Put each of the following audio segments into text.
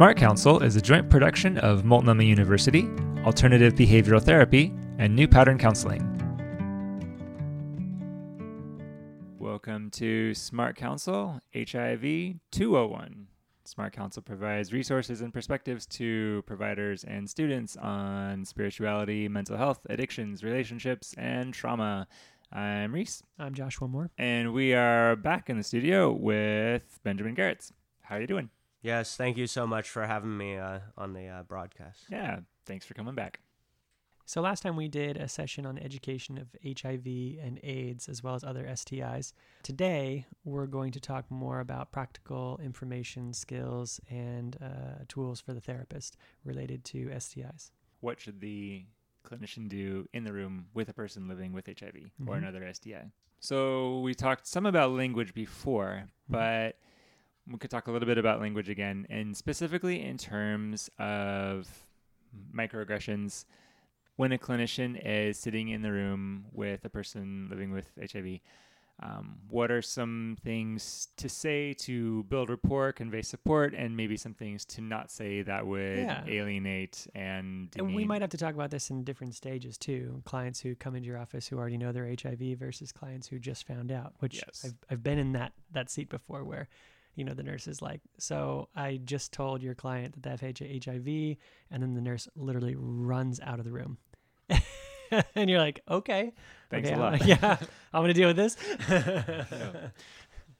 Smart Counsel is a joint production of Multnomah University, Alternative Behavioral Therapy, and New Pattern Counseling. Welcome to Smart Counsel HIV 201. Smart Counsel provides resources and perspectives to providers and students on spirituality, mental health, addictions, relationships, and trauma. I'm Reese. I'm Joshua Moore. And we are back in the studio with Benjamin Garretts. How are you doing? Yes, thank you so much for having me uh, on the uh, broadcast. Yeah, thanks for coming back. So last time we did a session on education of HIV and AIDS as well as other STIs. Today we're going to talk more about practical information skills and uh, tools for the therapist related to STIs. What should the clinician do in the room with a person living with HIV mm-hmm. or another STI? So we talked some about language before, mm-hmm. but we could talk a little bit about language again, and specifically in terms of microaggressions when a clinician is sitting in the room with a person living with HIV, um, what are some things to say to build rapport, convey support, and maybe some things to not say that would yeah. alienate and demean. And we might have to talk about this in different stages too. Clients who come into your office who already know they're HIV versus clients who just found out, which yes. I've, I've been in that, that seat before where you know, the nurse is like, so I just told your client that they have HIV, and then the nurse literally runs out of the room. and you're like, okay, thanks okay, a lot. I'm, yeah, I'm gonna deal with this. yeah.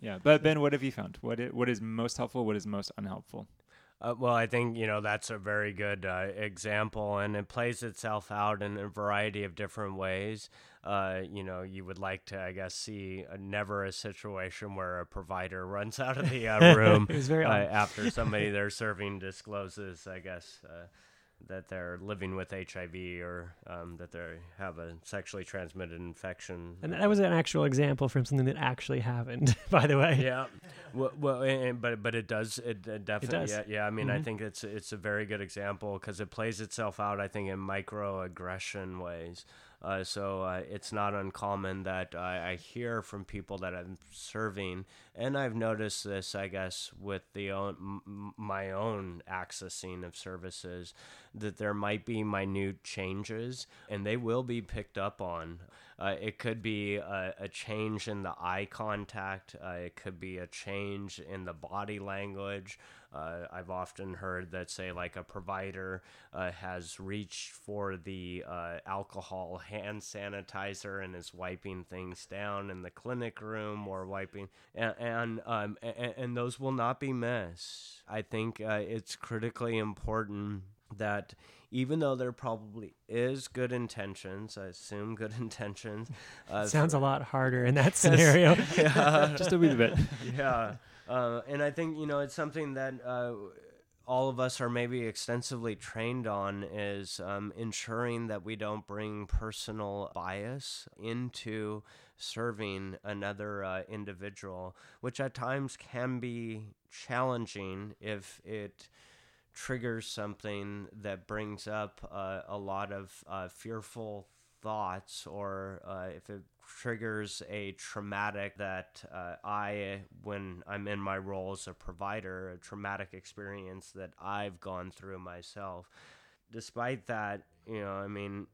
yeah, but Ben, what have you found? What is, what is most helpful? What is most unhelpful? Uh, well, I think you know that's a very good uh, example, and it plays itself out in a variety of different ways. Uh, you know, you would like to, I guess, see a, never a situation where a provider runs out of the uh, room uh, after somebody they're serving discloses, I guess, uh, that they're living with HIV or um, that they have a sexually transmitted infection. And that was an actual example from something that actually happened, by the way. Yeah, well, well and, but but it does it, it definitely it does. yeah yeah. I mean, mm-hmm. I think it's it's a very good example because it plays itself out. I think in microaggression ways. Uh, so uh, it's not uncommon that I, I, hear from people that I'm serving, and I've noticed this, I guess, with the own, m- my own accessing of services, that there might be minute changes, and they will be picked up on. Uh, it could be a, a, change in the eye contact. Uh, it could be a change in the body language. Uh, I've often heard that, say, like a provider uh, has reached for the uh, alcohol hand sanitizer and is wiping things down in the clinic room or wiping, and and, um, and, and those will not be missed. I think uh, it's critically important that even though there probably is good intentions, I assume good intentions. Uh, Sounds a lot harder in that scenario. yeah, just a wee bit. Yeah, uh, and I think you know it's something that. Uh, all of us are maybe extensively trained on is um, ensuring that we don't bring personal bias into serving another uh, individual, which at times can be challenging if it triggers something that brings up uh, a lot of uh, fearful thoughts or if it triggers a traumatic that uh, I, when I'm in my role as a provider, a traumatic experience that I've gone through myself. Despite that, you know, I mean,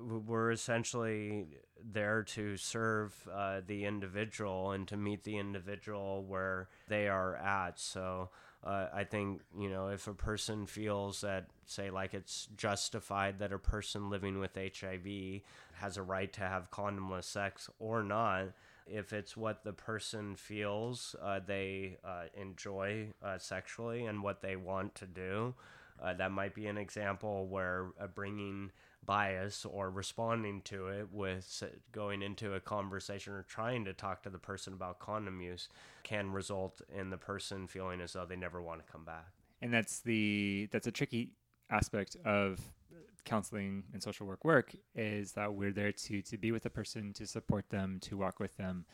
we're essentially there to serve uh, the individual and to meet the individual where they are at. So, uh, I think you know if a person feels that, say, like it's justified that a person living with HIV has a right to have condomless sex or not, if it's what the person feels uh, they uh, enjoy uh, sexually and what they want to do, uh, that might be an example where bringing bias or responding to it with going into a conversation or trying to talk to the person about condom use can result in the person feeling as though they never want to come back. And that's the that's a tricky aspect of counseling and social work work is that we're there to to be with the person, to support them, to walk with them.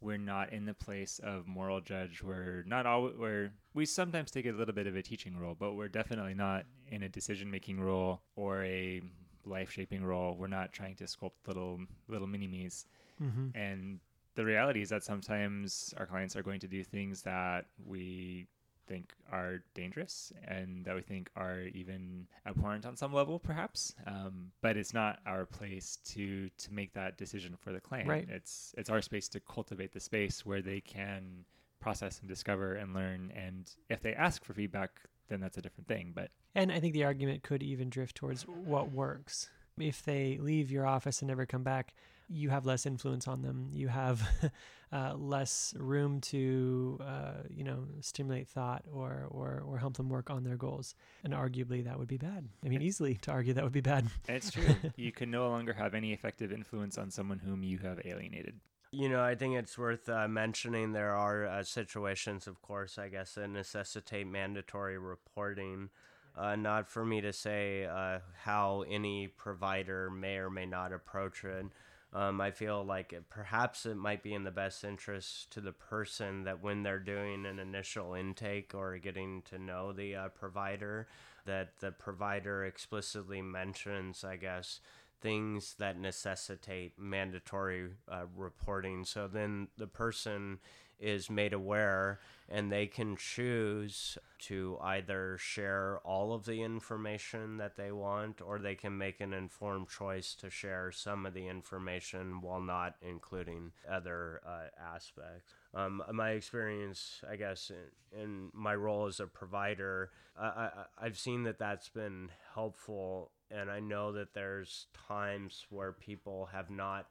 We're not in the place of moral judge. We're not all. We're we sometimes take a little bit of a teaching role, but we're definitely not in a decision making role or a life shaping role. We're not trying to sculpt little little mini me's. Mm-hmm. And the reality is that sometimes our clients are going to do things that we think are dangerous and that we think are even abhorrent on some level, perhaps. Um, but it's not our place to to make that decision for the client. Right. It's it's our space to cultivate the space where they can process and discover and learn. And if they ask for feedback, then that's a different thing. But and I think the argument could even drift towards what works. If they leave your office and never come back, you have less influence on them. You have uh, less room to, uh, you know, stimulate thought or, or or help them work on their goals. And arguably, that would be bad. I mean, easily to argue that would be bad. It's true. you can no longer have any effective influence on someone whom you have alienated. You know, I think it's worth uh, mentioning there are uh, situations, of course, I guess, that necessitate mandatory reporting. Uh, not for me to say uh, how any provider may or may not approach it. Um, I feel like it, perhaps it might be in the best interest to the person that when they're doing an initial intake or getting to know the uh, provider, that the provider explicitly mentions, I guess, things that necessitate mandatory uh, reporting. So then the person is made aware and they can choose to either share all of the information that they want or they can make an informed choice to share some of the information while not including other uh, aspects. Um, my experience, I guess, in, in, my role as a provider, I, I, I've seen that that's been helpful and I know that there's times where people have not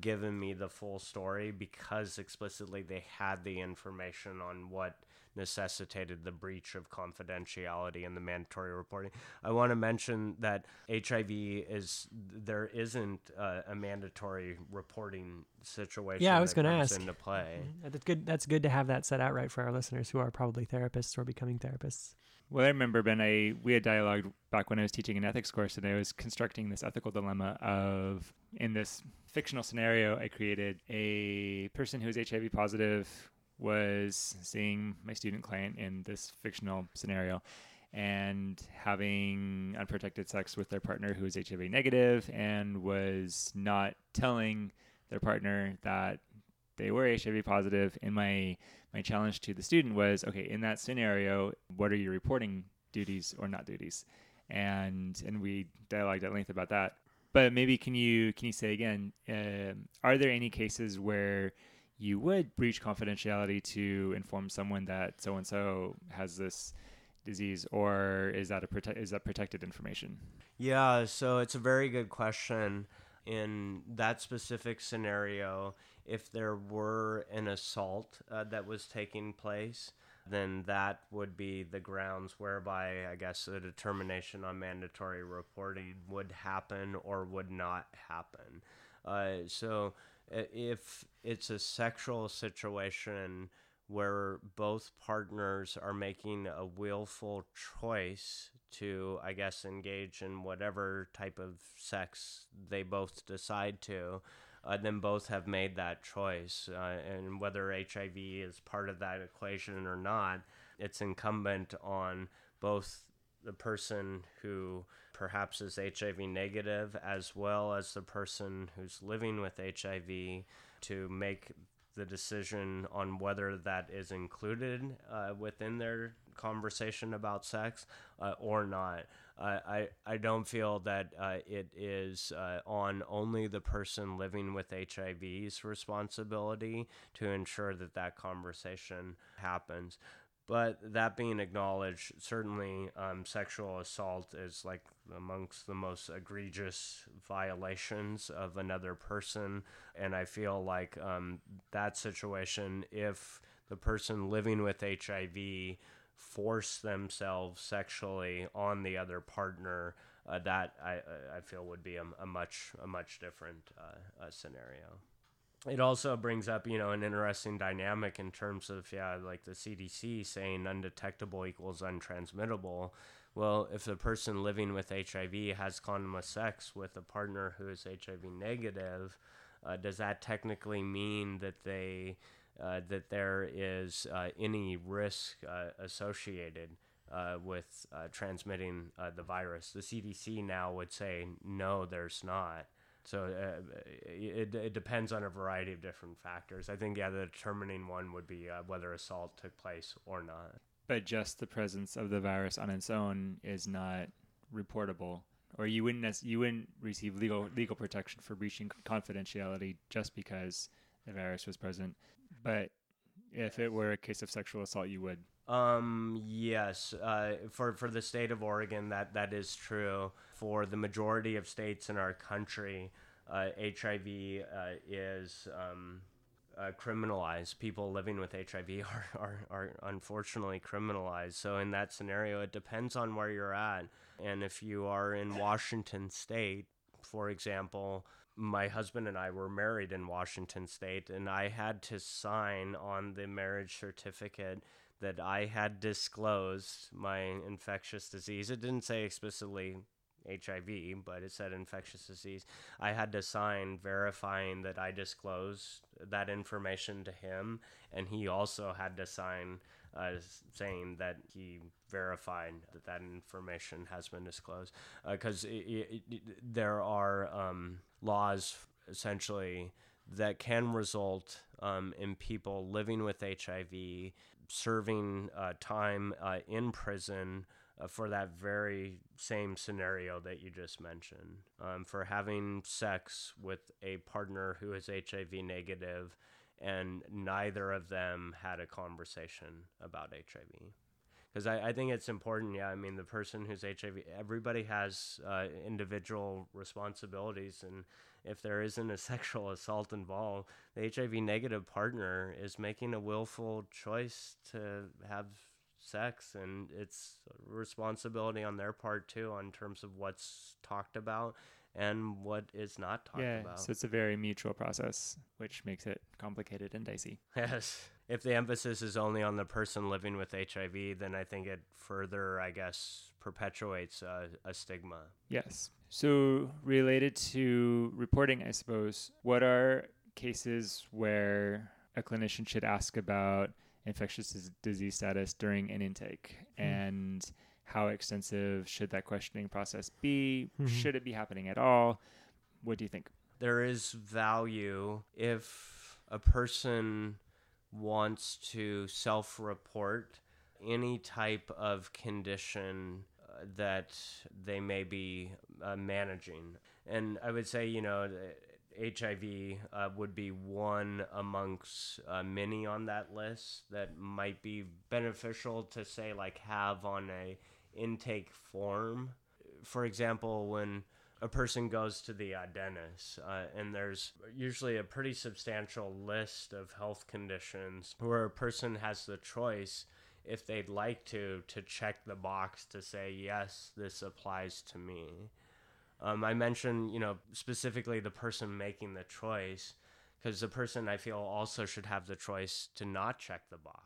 given me the full story because explicitly they had the information on what necessitated the breach of confidentiality and the mandatory reporting. I want to mention that HIV is there isn't a, a mandatory reporting situation. Yeah, I was going to ask. Into play. Mm-hmm. That's good. That's good to have that set out right for our listeners who are probably therapists or becoming therapists. Well, I remember Ben. I we had dialogued back when I was teaching an ethics course, and I was constructing this ethical dilemma of in this fictional scenario, I created a person who is HIV positive was seeing my student client in this fictional scenario and having unprotected sex with their partner who is HIV negative and was not telling their partner that they were HIV positive. And my my challenge to the student was, okay, in that scenario, what are your reporting duties or not duties? And and we dialogued at length about that. But maybe can you can you say again? Uh, are there any cases where you would breach confidentiality to inform someone that so and so has this disease, or is that a prote- is that protected information? Yeah, so it's a very good question. In that specific scenario, if there were an assault uh, that was taking place, then that would be the grounds whereby I guess a determination on mandatory reporting would happen or would not happen. Uh, so if it's a sexual situation where both partners are making a willful choice to, I guess, engage in whatever type of sex they both decide to, uh, then both have made that choice. Uh, and whether HIV is part of that equation or not, it's incumbent on both the person who perhaps is HIV negative as well as the person who's living with HIV to make the decision on whether that is included uh, within their conversation about sex uh, or not. I, I don't feel that uh, it is uh, on only the person living with HIV's responsibility to ensure that that conversation happens. But that being acknowledged, certainly um, sexual assault is like amongst the most egregious violations of another person. And I feel like um, that situation, if the person living with HIV force themselves sexually on the other partner, uh, that I, I feel would be a, a much a much different uh, scenario it also brings up, you know, an interesting dynamic in terms of, yeah, like the CDC saying undetectable equals untransmittable. Well, if the person living with HIV has condomless sex with a partner who is HIV negative, uh, does that technically mean that they uh, that there is uh, any risk uh, associated uh, with uh, transmitting the virus? The CDC now would say no, there's not. So uh, it, it depends on a variety of different factors. I think, yeah, the determining one would be uh, whether assault took place or not. But just the presence of the virus on its own is not reportable, or you wouldn't you wouldn't receive legal legal protection for breaching confidentiality just because the virus was present. But if it were a case of sexual assault, you would. Um. Yes. Uh. For for the state of Oregon, that that is true. For the majority of states in our country, uh, HIV uh, is um, uh, criminalized. People living with HIV are, are are unfortunately criminalized. So in that scenario, it depends on where you're at. And if you are in Washington State, for example, my husband and I were married in Washington State, and I had to sign on the marriage certificate that I had disclosed my infectious disease. It didn't say explicitly HIV, but it said infectious disease. I had to sign verifying that I disclosed that information to him, and he also had to sign uh, saying that he verified that that information has been disclosed. Because uh, there are um, laws essentially that can result um, in people living with HIV serving uh, time uh, in prison uh, for that very same scenario that you just mentioned, um, for having sex with a partner who is HIV negative, and neither of them had a conversation about HIV. Because I, I think it's important, yeah. I mean, the person who's HIV, everybody has uh, individual responsibilities, and if there isn't a sexual assault involved, the HIV negative partner is making a willful choice to have sex and it's responsibility on their part too in terms of what's talked about and what is not talked yeah, about. So it's a very mutual process, which makes it complicated and dicey. Yes. If the emphasis is only on the person living with HIV, then I think it further, I guess, perpetuates a, a stigma. Yes. So related to reporting, I suppose, what are cases where a clinician should ask about infectious disease status during an intake mm. and how extensive should that questioning process be mm-hmm. should it be happening at all what do you think there is value if a person wants to self-report any type of condition that they may be uh, managing and i would say you know HIV uh, would be one amongst uh, many on that list that might be beneficial to say like have on a intake form. For example, when a person goes to the uh, dentist uh, and there's usually a pretty substantial list of health conditions where a person has the choice if they'd like to to check the box to say yes this applies to me um, I mentioned, you know, specifically the person making the choice, because the person I feel also should have the choice to not check the box.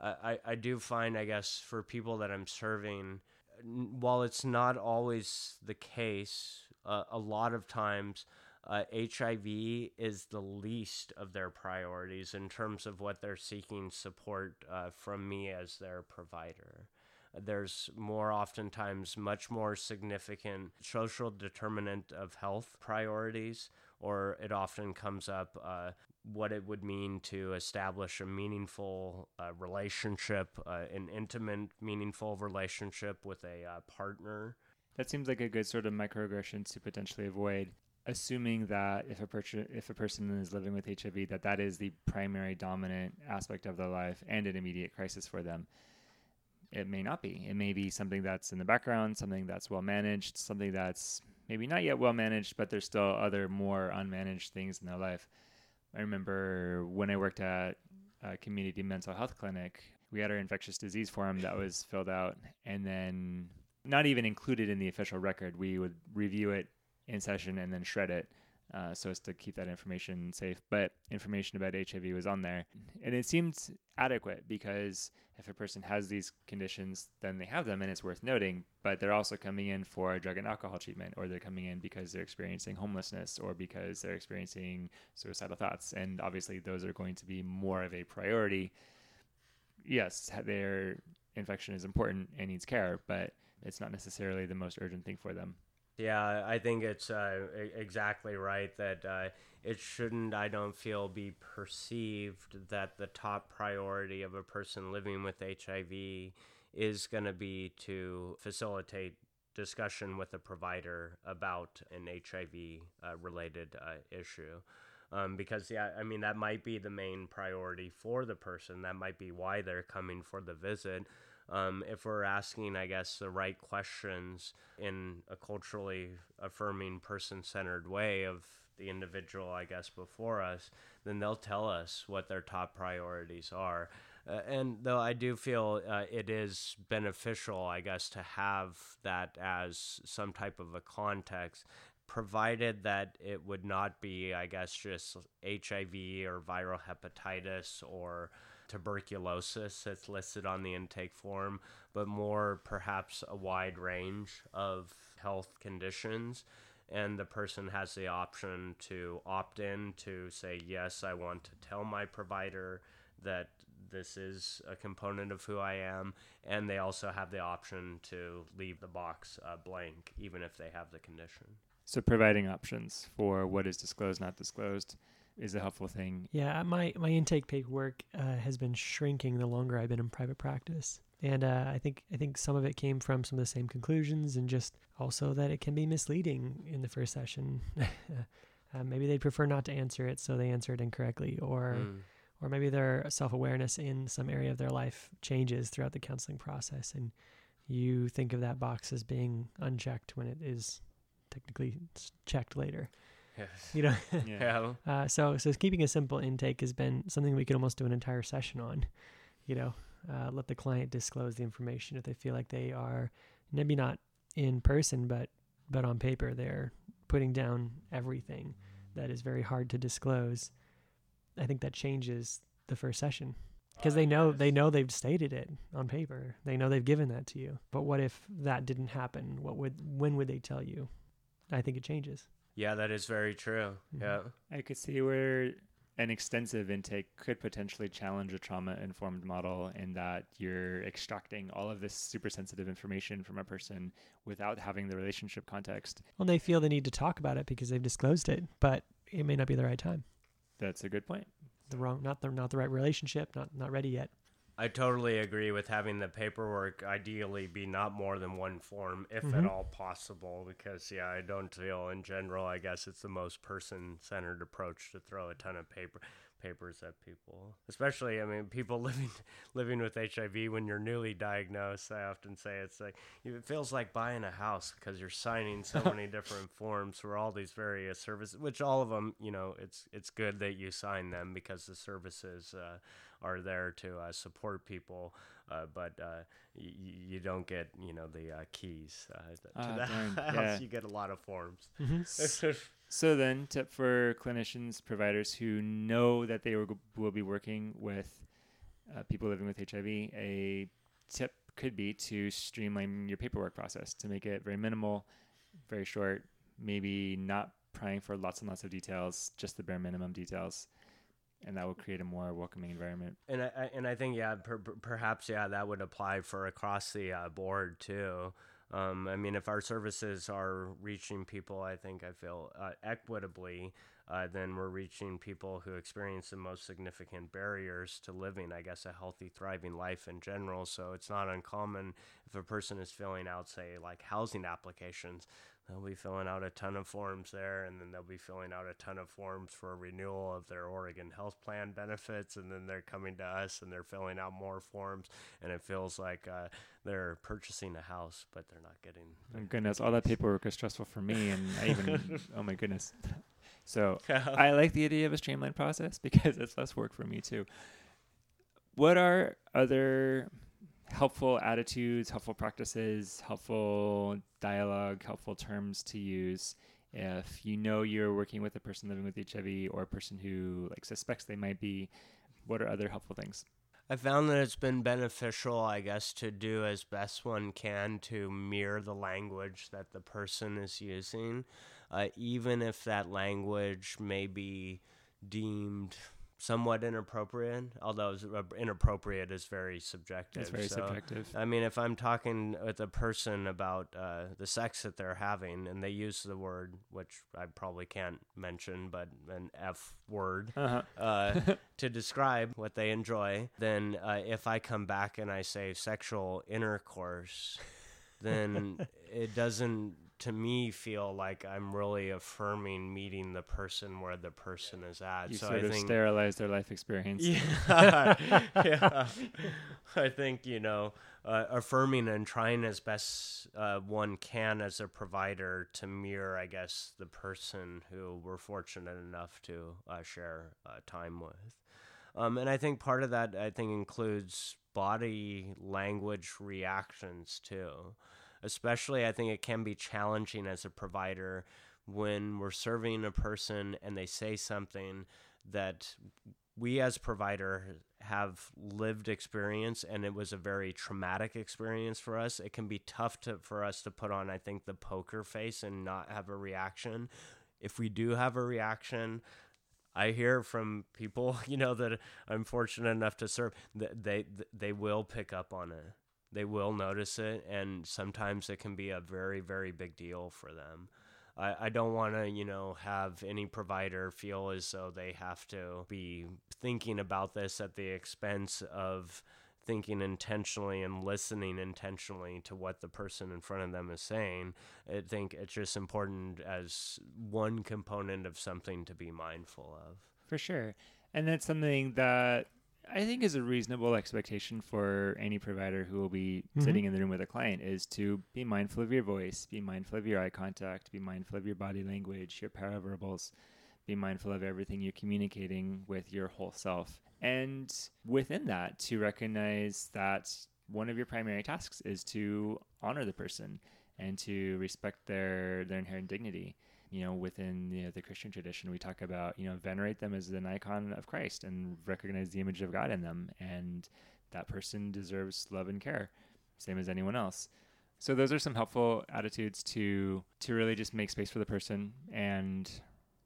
I, I do find, I guess, for people that I'm serving, while it's not always the case, uh, a lot of times uh, HIV is the least of their priorities in terms of what they're seeking support uh, from me as their provider there's more oftentimes much more significant social determinant of health priorities, or it often comes up uh, what it would mean to establish a meaningful uh, relationship, uh, an intimate, meaningful relationship with a uh, partner. That seems like a good sort of microaggression to potentially avoid assuming that if a person if a person is living with HIV that that is the primary dominant aspect of their life and an immediate crisis for them it may not be. It may be something that's in the background, something that's well managed, something that's maybe not yet well managed, but there's still other more unmanaged things in their life. I remember when I worked at a community mental health clinic, we had our infectious disease form that was filled out and then not even included in the official record. We would review it in session and then shred it uh, so as to keep that information safe. But information about HIV was on there, and it seemed adequate because if a person has these conditions, then they have them, and it's worth noting. But they're also coming in for drug and alcohol treatment, or they're coming in because they're experiencing homelessness, or because they're experiencing suicidal thoughts, and obviously those are going to be more of a priority. Yes, their infection is important and needs care, but it's not necessarily the most urgent thing for them. Yeah, I think it's uh, exactly right that uh, it shouldn't, I don't feel, be perceived that the top priority of a person living with HIV is going to be to facilitate discussion with a provider about an HIV uh, related uh, issue. Um, because, yeah, I mean, that might be the main priority for the person. That might be why they're coming for the visit. Um, if we're asking, I guess, the right questions in a culturally affirming, person centered way of the individual, I guess, before us, then they'll tell us what their top priorities are. Uh, and though I do feel uh, it is beneficial, I guess, to have that as some type of a context, provided that it would not be, I guess, just HIV or viral hepatitis or tuberculosis that's listed on the intake form, but more perhaps a wide range of health conditions. And the person has the option to opt in to say, Yes, I want to tell my provider that this is a component of who I am. And they also have the option to leave the box uh, blank, even if they have the condition. So, providing options for what is disclosed, not disclosed is a helpful thing. Yeah, my my intake paperwork uh, has been shrinking the longer I've been in private practice, and uh, I think I think some of it came from some of the same conclusions, and just also that it can be misleading in the first session. uh, maybe they prefer not to answer it, so they answer it incorrectly, or mm. or maybe their self awareness in some area of their life changes throughout the counseling process, and you think of that box as being unchecked when it is technically checked later. Yes. You know. yeah. Uh, so so keeping a simple intake has been something we could almost do an entire session on. You know, uh, let the client disclose the information if they feel like they are maybe not in person, but but on paper they're putting down everything that is very hard to disclose. I think that changes the first session because they know they know they've stated it on paper. They know they've given that to you. But what if that didn't happen? What would when would they tell you? I think it changes. Yeah, that is very true. Mm-hmm. Yeah. I could see where an extensive intake could potentially challenge a trauma informed model in that you're extracting all of this super sensitive information from a person without having the relationship context. Well, they feel the need to talk about it because they've disclosed it, but it may not be the right time. That's a good point. The wrong, not the not the right relationship, not not ready yet. I totally agree with having the paperwork ideally be not more than one form, if mm-hmm. at all possible. Because yeah, I don't feel in general. I guess it's the most person-centered approach to throw a ton of paper papers at people, especially I mean people living living with HIV when you're newly diagnosed. I often say it's like it feels like buying a house because you're signing so many different forms for all these various services, which all of them, you know, it's it's good that you sign them because the services uh, are there to uh, support people, uh, but uh, y- you don't get you know the uh, keys uh, to ah, the house. Yeah. You get a lot of forms. Mm-hmm. so then, tip for clinicians, providers who know that they will, will be working with uh, people living with HIV, a tip could be to streamline your paperwork process to make it very minimal, very short, maybe not prying for lots and lots of details, just the bare minimum details and that will create a more welcoming environment. And I, and I think yeah, per, perhaps yeah, that would apply for across the uh, board too. Um, I mean, if our services are reaching people, I think I feel uh, equitably, uh, then we're reaching people who experience the most significant barriers to living, I guess, a healthy, thriving life in general. So it's not uncommon if a person is filling out, say, like housing applications, they'll be filling out a ton of forms there, and then they'll be filling out a ton of forms for a renewal of their Oregon health plan benefits, and then they're coming to us and they're filling out more forms, and it feels like uh, they're purchasing a house, but they're not getting. Oh goodness, all that paperwork is stressful for me, and I even oh my goodness. So I like the idea of a streamlined process because it's less work for me too. What are other helpful attitudes, helpful practices, helpful dialogue, helpful terms to use. If you know you're working with a person living with HIV or a person who like suspects they might be what are other helpful things? I found that it's been beneficial i guess to do as best one can to mirror the language that the person is using. Uh, even if that language may be deemed somewhat inappropriate, although uh, inappropriate is very subjective. It's very so, subjective. I mean, if I'm talking with a person about uh, the sex that they're having and they use the word, which I probably can't mention, but an F word, uh-huh. uh, to describe what they enjoy, then uh, if I come back and I say sexual intercourse, then it doesn't to me feel like I'm really affirming meeting the person where the person is at. You so sort I of think, sterilize their life experience. Yeah, yeah. I think you know, uh, affirming and trying as best uh, one can as a provider to mirror, I guess, the person who we're fortunate enough to uh, share uh, time with. Um, and I think part of that, I think, includes body language reactions too especially I think it can be challenging as a provider when we're serving a person and they say something that we as provider have lived experience and it was a very traumatic experience for us. It can be tough to for us to put on i think the poker face and not have a reaction. If we do have a reaction I hear from people, you know, that I'm fortunate enough to serve that they they will pick up on it they will notice it and sometimes it can be a very very big deal for them. I, I don't want to you know have any provider feel as though they have to be thinking about this at the expense of thinking intentionally and listening intentionally to what the person in front of them is saying. I think it's just important as one component of something to be mindful of. For sure. And that's something that I think is a reasonable expectation for any provider who will be mm-hmm. sitting in the room with a client is to be mindful of your voice, be mindful of your eye contact, be mindful of your body language, your paraverbals, be mindful of everything you're communicating with your whole self. And within that, to recognize that one of your primary tasks is to honor the person and to respect their their inherent dignity you know, within the Christian tradition, we talk about, you know, venerate them as an icon of Christ and recognize the image of God in them. And that person deserves love and care, same as anyone else. So those are some helpful attitudes to to really just make space for the person and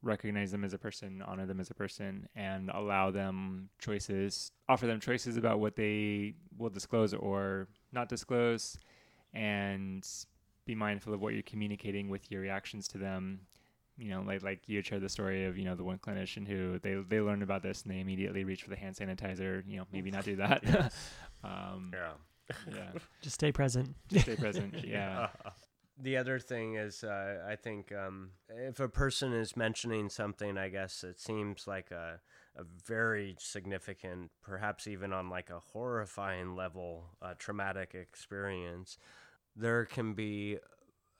recognize them as a person, honor them as a person, and allow them choices, offer them choices about what they will disclose or not disclose, and be mindful of what you're communicating with your reactions to them you know, like like you had shared the story of you know the one clinician who they they learned about this and they immediately reached for the hand sanitizer. You know, maybe not do that. um, yeah. Yeah. Just stay present. Just stay present. Yeah. the other thing is, uh, I think um, if a person is mentioning something, I guess it seems like a a very significant, perhaps even on like a horrifying level, uh, traumatic experience. There can be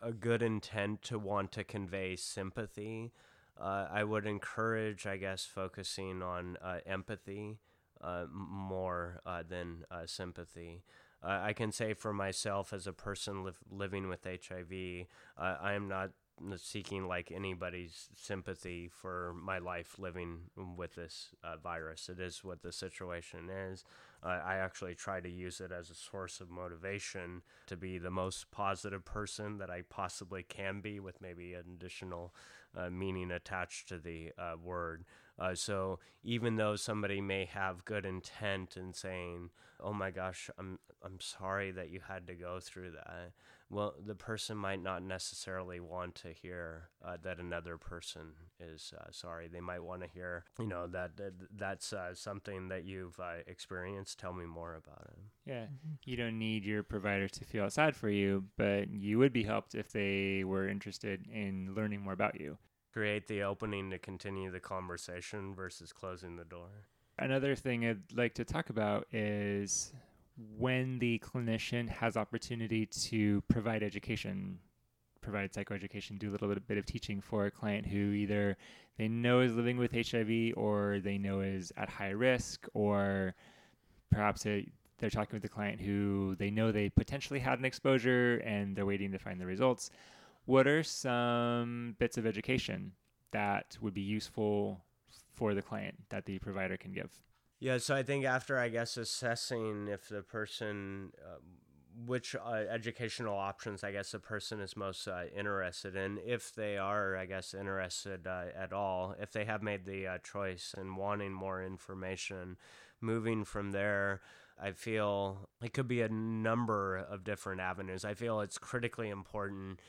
a good intent to want to convey sympathy. Uh, I would encourage, I guess, focusing on uh, empathy uh, more uh, than uh, sympathy. Uh, I can say for myself, as a person li- living with HIV, I am not seeking like anybody's sympathy for my life living with this virus. It is what the situation is uh, I actually try to use it as a source of motivation to be the most positive person that I possibly can be, with maybe an additional uh, meaning attached to the uh, word. Uh, so even though somebody may have good intent in saying, "Oh my gosh, I'm I'm sorry that you had to go through that," well, the person might not necessarily want to hear uh, that another person is uh, sorry. They might want to hear, you know, that, that that's uh, something that you've uh, experienced. Tell me more about it. Yeah, mm-hmm. you don't need your provider to feel sad for you, but you would be helped if they were interested in learning more about you. Create the opening to continue the conversation versus closing the door. Another thing I'd like to talk about is when the clinician has opportunity to provide education, provide psychoeducation, do a little bit, bit of teaching for a client who either they know is living with HIV or they know is at high risk, or perhaps they're talking with a client who they know they potentially had an exposure and they're waiting to find the results. What are some bits of education that would be useful for the client that the provider can give? Yeah, so I think after I guess assessing if the person uh, which uh, educational options I guess the person is most uh, interested in, if they are, I guess, interested uh, at all, if they have made the uh, choice and wanting more information, moving from there. I feel it could be a number of different avenues. I feel it's critically important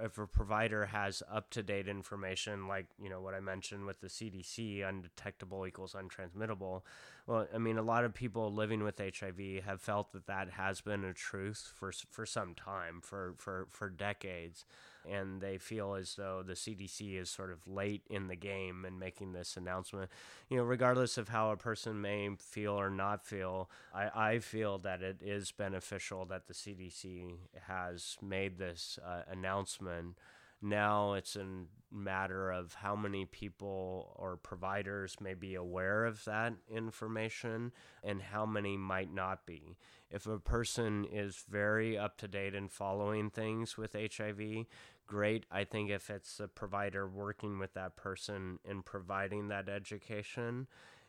if a provider has up to date information, like you know what I mentioned with the CDC, undetectable equals untransmittable. Well, I mean, a lot of people living with HIV have felt that that has been a truth for for some time, for for for decades, and they feel as though the CDC is sort of late in the game in making this announcement. You know, regardless of how a person may feel or not feel, I I feel that it is beneficial that the CDC has made this uh, announcement now it's a matter of how many people or providers may be aware of that information and how many might not be. If a person is very up to date and following things with HIV, great. I think if it's a provider working with that person and providing that education,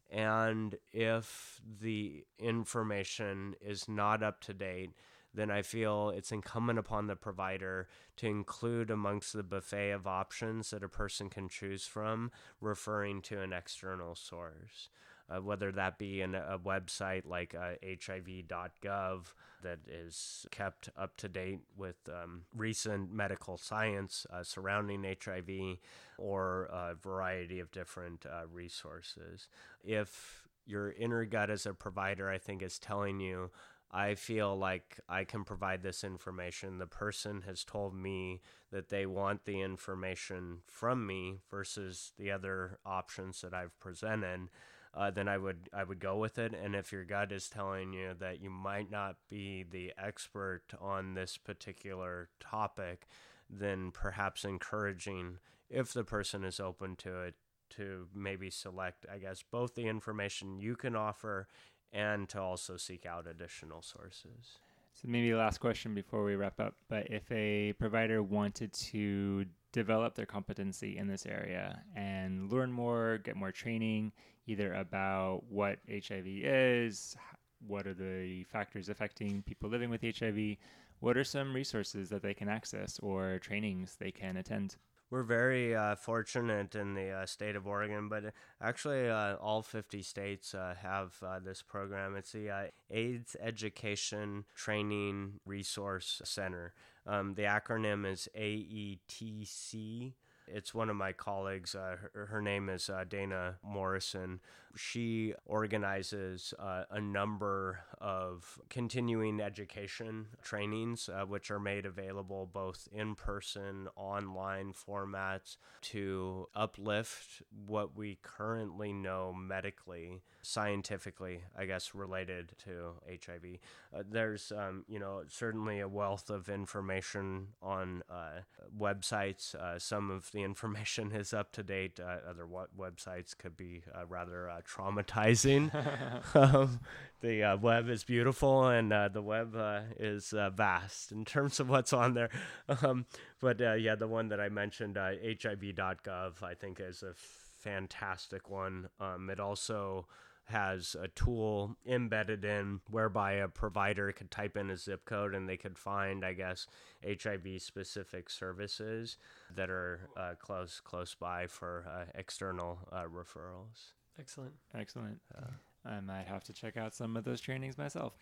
and if the information is not up to date, then I feel it's incumbent upon the provider to include amongst the buffet of options that a person can choose from, referring to an external source. Uh, whether that be in a website like uh, hiv.gov that is kept up to date with um, recent medical science uh, surrounding HIV or a variety of different uh, resources. If your inner gut as a provider, I think, is telling you I feel like I can provide this information. The person has told me that they want the information from me versus the other options that I've presented. Uh, then I would I would go with it. And if your gut is telling you that you might not be the expert on this particular topic, then perhaps encouraging if the person is open to it to maybe select, I guess, both the information you can offer and to also seek out additional sources. So maybe the last question before we wrap up, but if a provider wanted to develop their competency in this area and learn more, get more training, either about what HIV is, what are the factors affecting people living with HIV, what are some resources that they can access or trainings they can attend? We're very uh, fortunate in the uh, state of Oregon, but actually, uh, all 50 states uh, have uh, this program. It's the uh, AIDS Education Training Resource Center. Um, the acronym is AETC. It's one of my colleagues. Her, her, name is Dana Morrison she organizes uh, a number of continuing education trainings, uh, which are made available both in person, online formats to uplift what we currently know medically, scientifically, I guess, related to HIV. Uh, there's, um, you know, certainly a wealth of information on uh, websites. Uh, some of the information is up to date. Uh, other websites could be rather traumatizing. um, the uh, web is beautiful and uh, the web uh, is uh, vast in terms of what's on there. Um, but uh, yeah, the one that I mentioned, hiv.gov, uh, I think is a fantastic one. Um, it also has a tool embedded in whereby a provider could type in a zip code and they could find, I guess, HIV specific services that are uh, close close by for uh, external uh, referrals. Excellent. Excellent. Uh, I might have to check out some of those trainings myself.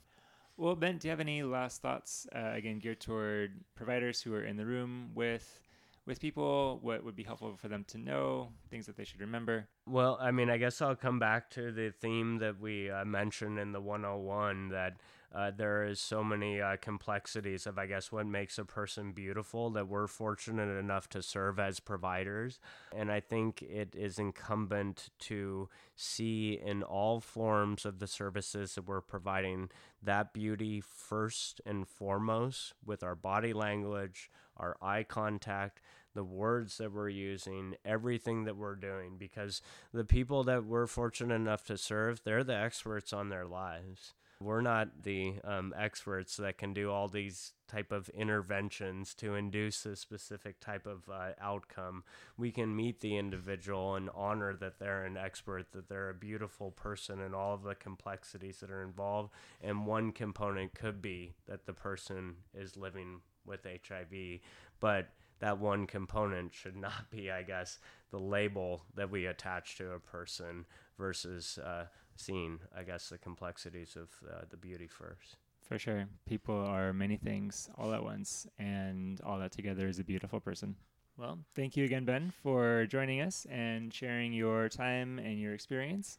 Well, Ben, do you have any last thoughts? Uh, again, geared toward providers who are in the room with with people. What would be helpful for them to know? Things that they should remember. Well, I mean, I guess I'll come back to the theme that we uh, mentioned in the 101 that uh, there is so many uh, complexities of, I guess, what makes a person beautiful that we're fortunate enough to serve as providers. And I think it is incumbent to see in all forms of the services that we're providing that beauty first and foremost with our body language, our eye contact, the words that we're using, everything that we're doing, because the people that we're fortunate enough to serve, they're the experts on their lives We're not the um, experts that can do all these type of interventions to induce a specific type of uh, outcome. We can meet the individual and honor that they're an expert, that they're a beautiful person, and all of the complexities that are involved. And one component could be that the person is living with HIV, but that one component should not be, I guess, the label that we attach to a person versus uh, seeing, I guess, the complexities of uh, the beauty first. For sure. People are many things all at once, and all that together is a beautiful person. Well, thank you again, Ben, for joining us and sharing your time and your experience.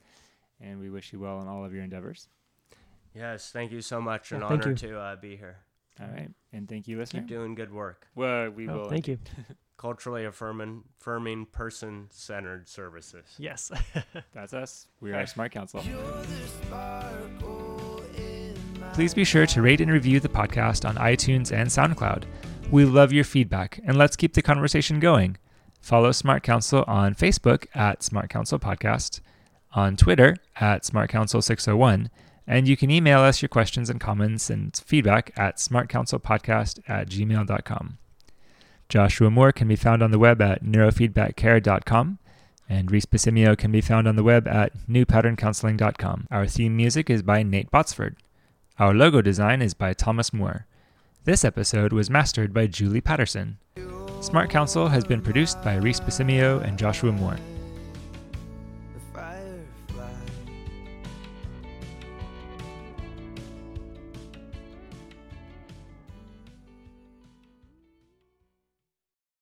And we wish you well in all of your endeavors. Yes, thank you so much. An honor to uh, be here. All right. And thank you, listener. Keep doing good work. Well, we oh, will. Thank you. Culturally affirming, affirming person centered services. Yes. That's us. We are Smart Counsel. Please be sure to rate and review the podcast on iTunes and SoundCloud. We love your feedback, and let's keep the conversation going. Follow Smart Counsel on Facebook at Smart Counsel Podcast, on Twitter at Smart Counsel 601 and you can email us your questions and comments and feedback at smartcounselpodcast at gmail.com. Joshua Moore can be found on the web at neurofeedbackcare.com, and Reese Basimio can be found on the web at newpatterncounseling.com. Our theme music is by Nate Botsford. Our logo design is by Thomas Moore. This episode was mastered by Julie Patterson. Smart Counsel has been produced by Reese Basimio and Joshua Moore.